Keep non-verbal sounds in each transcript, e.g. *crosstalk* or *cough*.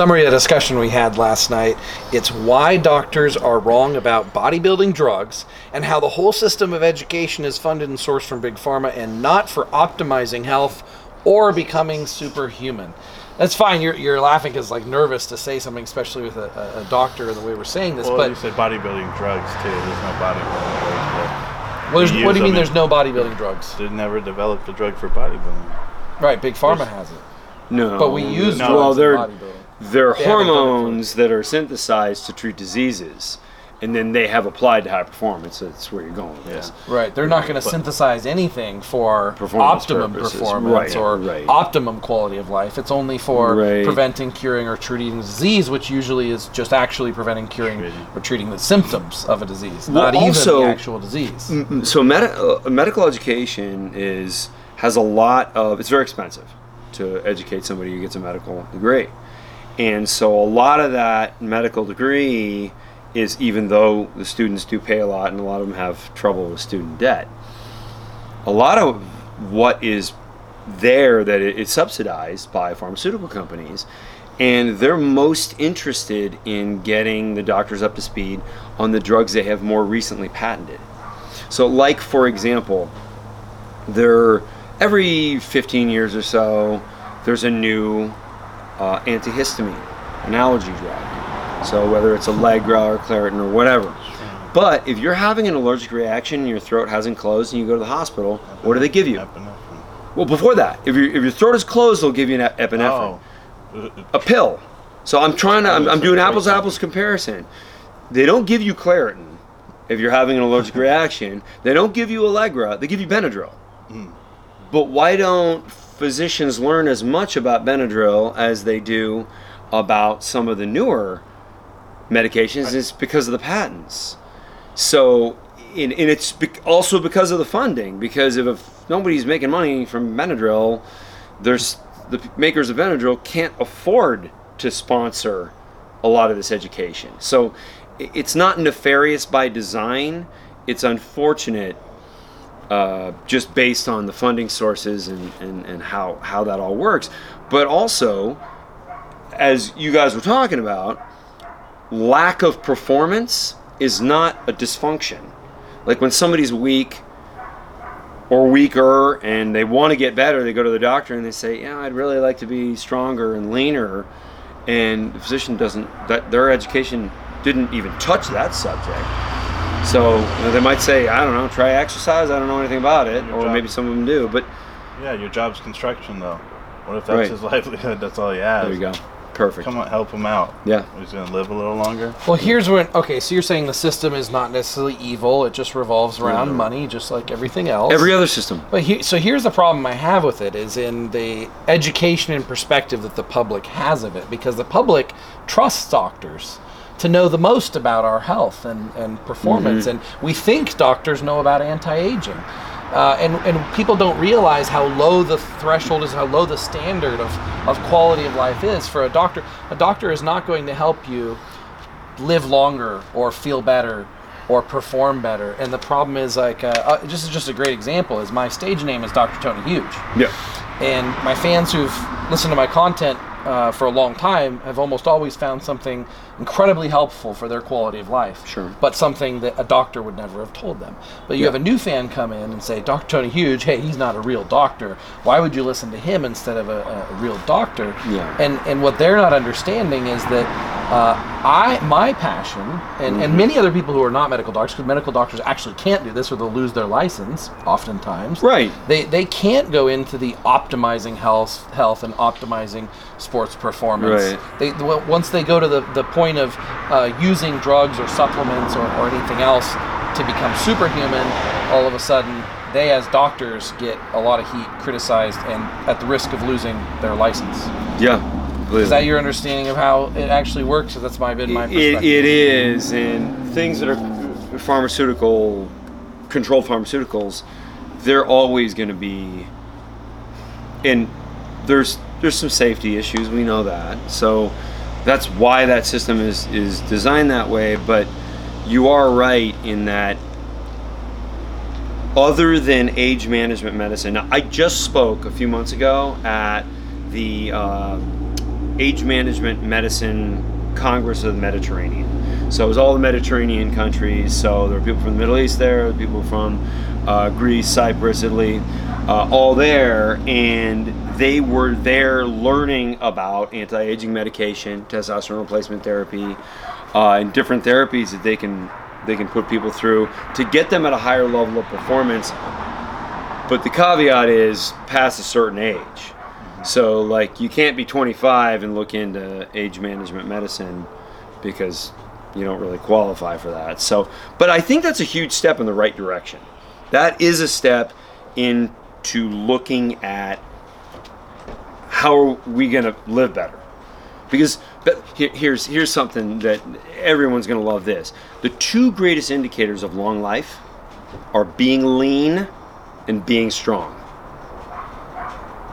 summary of the discussion we had last night, it's why doctors are wrong about bodybuilding drugs and how the whole system of education is funded and sourced from big pharma and not for optimizing health or becoming superhuman. That's fine. You're, you're laughing because like nervous to say something, especially with a, a, a doctor the way we're saying this. Well, but you said bodybuilding drugs too. There's no bodybuilding drugs, well, what do you mean? There's no bodybuilding drugs, they never developed a drug for bodybuilding. right? Big pharma There's- has it, No, but we use No. drugs Well, in they're bodybuilding. They're They haven't done it for- hormones that are synthesized to treat diseases, and then they have applied to high performance. That's where you're going with this. Right, they're not going to synthesize anything for Performance optimum purposes. performance Right, or right. optimum quality of life. It's only for Right. preventing, curing, or treating disease, which usually is just actually preventing, curing, or treating the symptoms of a disease, Well, not even also- the actual disease. So med- uh, medical education is has a lot of. It's very expensive to educate somebody who gets a medical degree, and so a lot of that medical degree is even though the students do pay a lot, and a lot of them have trouble with student debt. A lot of what is there that it's subsidized by pharmaceutical companies and they're most interested in getting the doctors up to speed on the drugs they have more recently patented so like for example there every 15 years or so there's a new uh, antihistamine an allergy drug so whether it's allegra or claritin or whatever but if you're having an allergic reaction and your throat hasn't closed and you go to the hospital what do they give you Epinephrine. well, before that, if, your if your throat is closed, they'll give you an epinephrine, Oh. a pill. So I'm trying to, I'm, I'm doing apples to apples comparison. They don't give you Claritin if you're having an allergic *laughs* reaction. They don't give you Allegra. They give you Benadryl. But why don't physicians learn as much about Benadryl as they do about some of the newer medications? It's because of the patents. So, and, and it's also because of the funding. Because if, if nobody's making money from Benadryl, there's the makers of Benadryl can't afford to sponsor a lot of this education. So, it's not nefarious by design. It's unfortunate, uh, just based on the funding sources and, and, and how how that all works. But also, as you guys were talking about, lack of performance is not a dysfunction. Like when somebody's weak or weaker and they want to get better, they go to the doctor and they say, "Yeah, I'd really like to be stronger and leaner." And the physician doesn't that their education didn't even touch that subject. So you know, they might say, "I don't know, try exercise. I don't know anything about it," Your or job. maybe some of them do. But Yeah, your job's construction though. What if that's Right. his *laughs* livelihood? That's all he has. there you go, perfect. Come on, help him out. Yeah. He's gonna live a little longer. Well, here's when. Okay, so you're saying the system is not necessarily evil; it just revolves around Mhm. money, just like everything else. Every other system. But he, so here's the problem I have with it is in the education and perspective that the public has of it because the public trusts doctors to know the most about our health and, and performance and we think doctors know about anti-aging uh, and, and people don't realize how low the threshold is how low the standard of, of quality of life is for a doctor a doctor is not going to help you live longer or feel better or perform better. And the problem is like, uh, uh, this is just a great example. Is my stage name is Dr. Tony Huge, Yeah. and my fans who've listened to my content uh, for a long time have almost always found something incredibly helpful for their quality of life. Sure. But something that a doctor would never have told them. But you Yeah. have a new fan come in and say, Dr. Tony Huge, hey, he's not a real doctor. Why would you listen to him instead of a, a real doctor? Yeah. And and what they're not understanding is that uh, I my passion and, Mm-hmm. and many other people who are not medical doctors, because medical doctors actually can't do this or they'll lose their license oftentimes. Right. They they can't go into the optimizing health health and optimizing sports performance. Right. They once they go to the, the point of uh, using drugs or supplements or, or anything else to become superhuman, all of a sudden they as doctors get a lot of heat criticized and at the risk of losing their license. Yeah. Is that your understanding of how it actually works? that's my been my It, perspective. it is, and things that are pharmaceutical, controlled pharmaceuticals, they're always going to be, and there's there's some safety issues. We know that, so that's why that system is is designed that way. But you are right in that. Other than age management medicine, now, I just spoke a few months ago at the uh, Age Management Medicine Congress of the Mediterranean. So it was all the Mediterranean countries. So there were people from the Middle East there, people from uh, Greece, Cyprus, Italy, uh, all there, and they were there learning about anti-aging medication, testosterone replacement therapy, uh, and different therapies that they can they can put people through to get them at a higher level of performance. But the caveat is past a certain age. So like you can't be 25 and look into age management medicine because you don't really qualify for that. So, but I think that's a huge step in the right direction. That is a step into looking at how are we going to live better. Because but here, here's here's something that everyone's going to love this. The two greatest indicators of long life are being lean and being strong.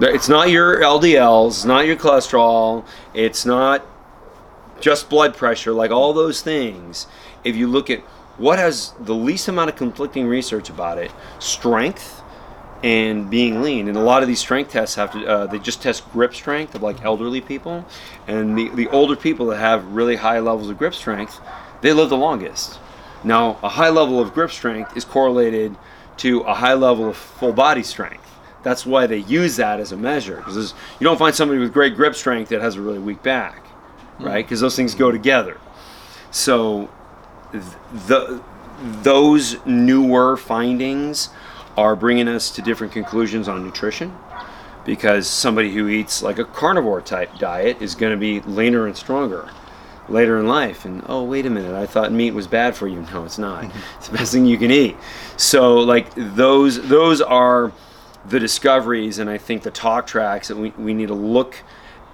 It's not your LDLs, it's not your cholesterol, it's not just blood pressure, like all those things. If you look at what has the least amount of conflicting research about it, strength and being lean. And a lot of these strength tests have to, uh, they just test grip strength of like elderly people. And the, the older people that have really high levels of grip strength, they live the longest. Now, a high level of grip strength is correlated to a high level of full body strength that's why they use that as a measure because you don't find somebody with great grip strength that has a really weak back right because those things go together so th- the those newer findings are bringing us to different conclusions on nutrition because somebody who eats like a carnivore type diet is going to be leaner and stronger later in life. And oh wait a minute i thought meat was bad for you. No it's not. Mm-hmm. It's the best thing you can eat. So like those those are the discoveries and I think the talk tracks that we, we need to look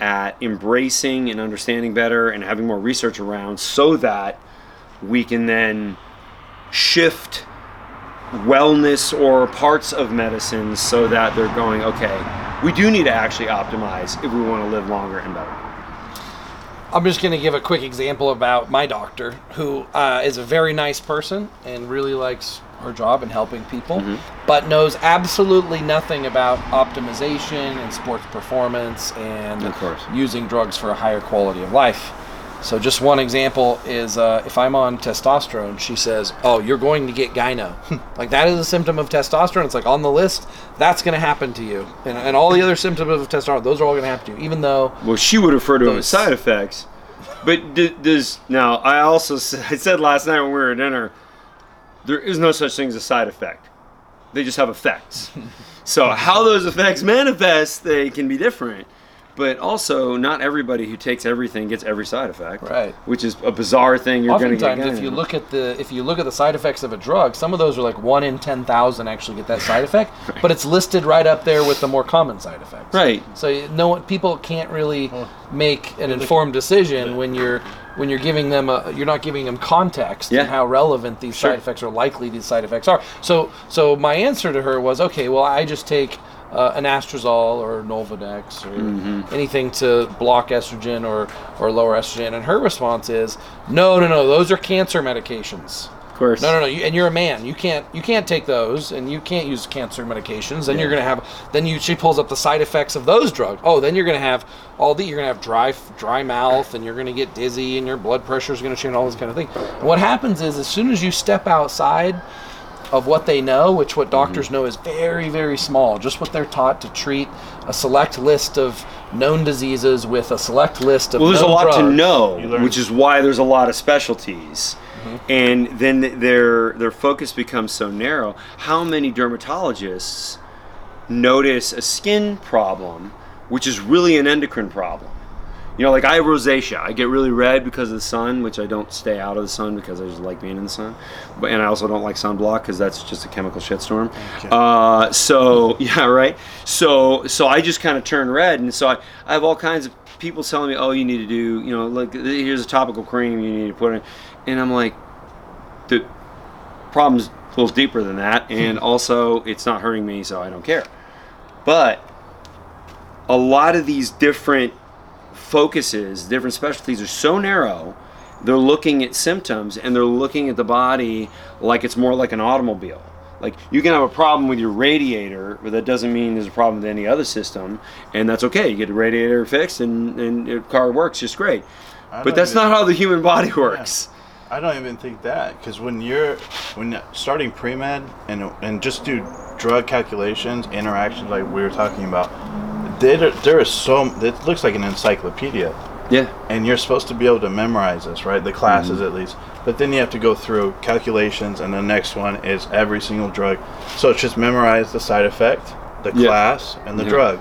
at embracing and understanding better and having more research around so that we can then shift wellness or parts of medicine so that they're going, okay, we do need to actually optimize if we want to live longer and better. I'm just going to give a quick example about my doctor, who uh, is a very nice person and really likes her job and helping people, mm-hmm. but knows absolutely nothing about optimization and sports performance and using drugs for a higher quality of life. So, just one example is uh, if I'm on testosterone, she says, Oh, you're going to get gyno. *laughs* like, that is a symptom of testosterone. It's like on the list, that's going to happen to you. And, and all the other symptoms of testosterone, those are all going to happen to you, even though. Well, she would refer to them as side effects. But does. Now, I also *laughs* I said last night when we were at dinner, there is no such thing as a side effect. They just have effects. *laughs* so how those effects manifest, they can be different. But also, not everybody who takes everything gets every side effect. Right. Which is a bizarre thing. You're going to get. if you look at the if you look at the side effects of a drug, some of those are like one in ten thousand actually get that *laughs* side effect, right. but it's listed right up there with the more common side effects. Right. So no people can't really make an informed decision when you're when you're giving them a, you're not giving them context yeah. and how relevant these sure. side effects or likely these side effects are. So so my answer to her was okay. Well, I just take uh, an Anastrozole or Nolvadex or mm-hmm. anything to block estrogen or or lower estrogen, and her response is no, no, no. Those are cancer medications Of course. No, no, no. You, and you're a man. You can't you can't take those, and you can't use cancer medications. Then yeah. you're gonna have. Then you she pulls up the side effects of those drugs. Oh, then you're gonna have all the. You're gonna have dry dry mouth, and you're gonna get dizzy, and your blood pressure is gonna change. All this kind of thing. And what happens is, as soon as you step outside of what they know, which what doctors mm-hmm. know is very, very small, just what they're taught to treat a select list of known diseases with a select list of. Well, there's a lot drugs. to know, which is why there's a lot of specialties. Mm-hmm. And then their their focus becomes so narrow. How many dermatologists notice a skin problem, which is really an endocrine problem? You know, like I have rosacea. I get really red because of the sun, which I don't stay out of the sun because I just like being in the sun. But and I also don't like sunblock because that's just a chemical shitstorm. Okay. Uh, so *laughs* yeah, right. So so I just kind of turn red, and so I, I have all kinds of people telling me, oh, you need to do, you know, like here's a topical cream you need to put in and I'm like, the problem's a little deeper than that, *laughs* and also it's not hurting me, so I don't care. But a lot of these different focuses, different specialties are so narrow. They're looking at symptoms and they're looking at the body like it's more like an automobile. Like you can have a problem with your radiator, but that doesn't mean there's a problem with any other system, and that's okay. You get the radiator fixed, and and your car works just great. But that's not how the human body works. I don't even think that because when you're when starting pre med and and just do drug calculations, interactions like we were talking about, there there is so it looks like an encyclopedia, Yeah. and you're supposed to be able to memorize this, right? The classes Mm-hmm. at least, but then you have to go through calculations, and the next one is every single drug. So it's just memorize the side effect, the Yeah. class, and the Yeah. drug,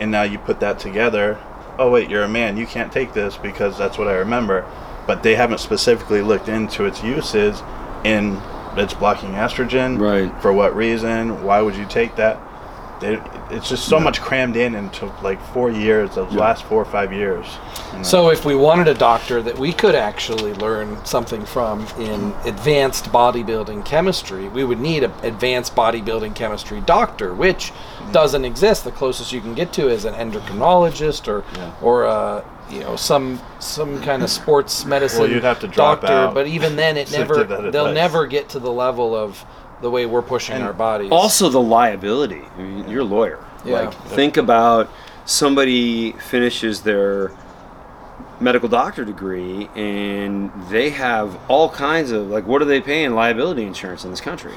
and now you put that together. Oh wait, you're a man. You can't take this because that's what I remember. But they haven't specifically looked into its uses in it's blocking estrogen. Right. For what reason? Why would you take that? They, it's just so much crammed in into like four years, those Yeah. last four or five years. you know? So if we wanted a doctor that we could actually learn something from in advanced bodybuilding chemistry, we would need an advanced bodybuilding chemistry doctor, which doesn't exist. The closest you can get to is an endocrinologist or Yeah. or uh, you know some some kind of sports medicine you'd have to drop doctor. out But even then, it *laughs* never they'll advice. never get to the level of the way we're pushing And our bodies. Also, the liability. I mean, you're a lawyer. Yeah. Like, think about somebody finishes their medical doctor degree and they have all kinds of like what are they paying liability insurance in this country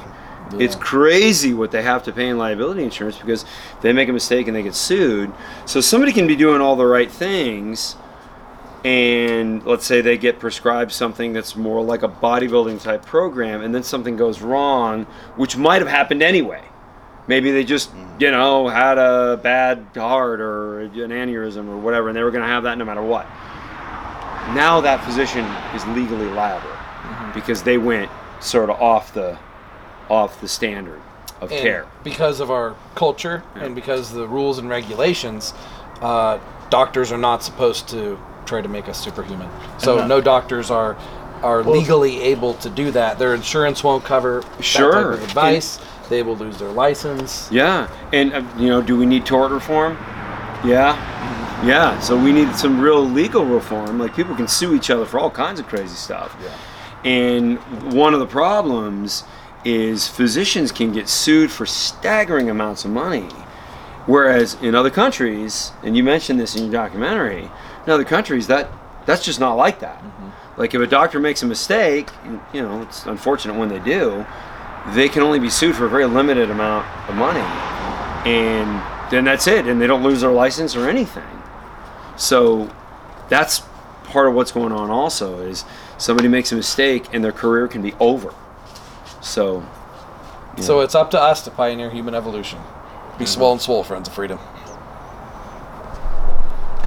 it's crazy what they have to pay in liability insurance because they make a mistake and they get sued so somebody can be doing all the right things and let's say they get prescribed something that's more like a bodybuilding type program and then something goes wrong which might have happened anyway. Maybe they just you know had a bad heart or an aneurysm or whatever and they were going to have that no matter what. Now that physician is legally liable because they went sort of off the off the standard of And care. because of our culture and because the rules and regulations, uh, doctors are not supposed to try to make us superhuman. So no doctors are are legally able to do that. Their insurance won't cover that Sure. type of advice. they will lose their license. Yeah, and uh, you know, do we need tort reform? Yeah, yeah. So we need some real legal reform. Like people can sue each other for all kinds of crazy stuff. Yeah. And one of the problems is physicians can get sued for staggering amounts of money, whereas in other countries, and you mentioned this in your documentary, in other countries that that's just not like that. Mm-hmm. Like if a doctor makes a mistake, you know, it's unfortunate when they do, they can only be sued for a very limited amount of money, and then that's it, and they don't lose their license or anything. So that's part of what's going on. Also, is somebody makes a mistake and their career can be over. So So it's up to us to pioneer human evolution. Be mm-hmm. swole and swole, friends of freedom.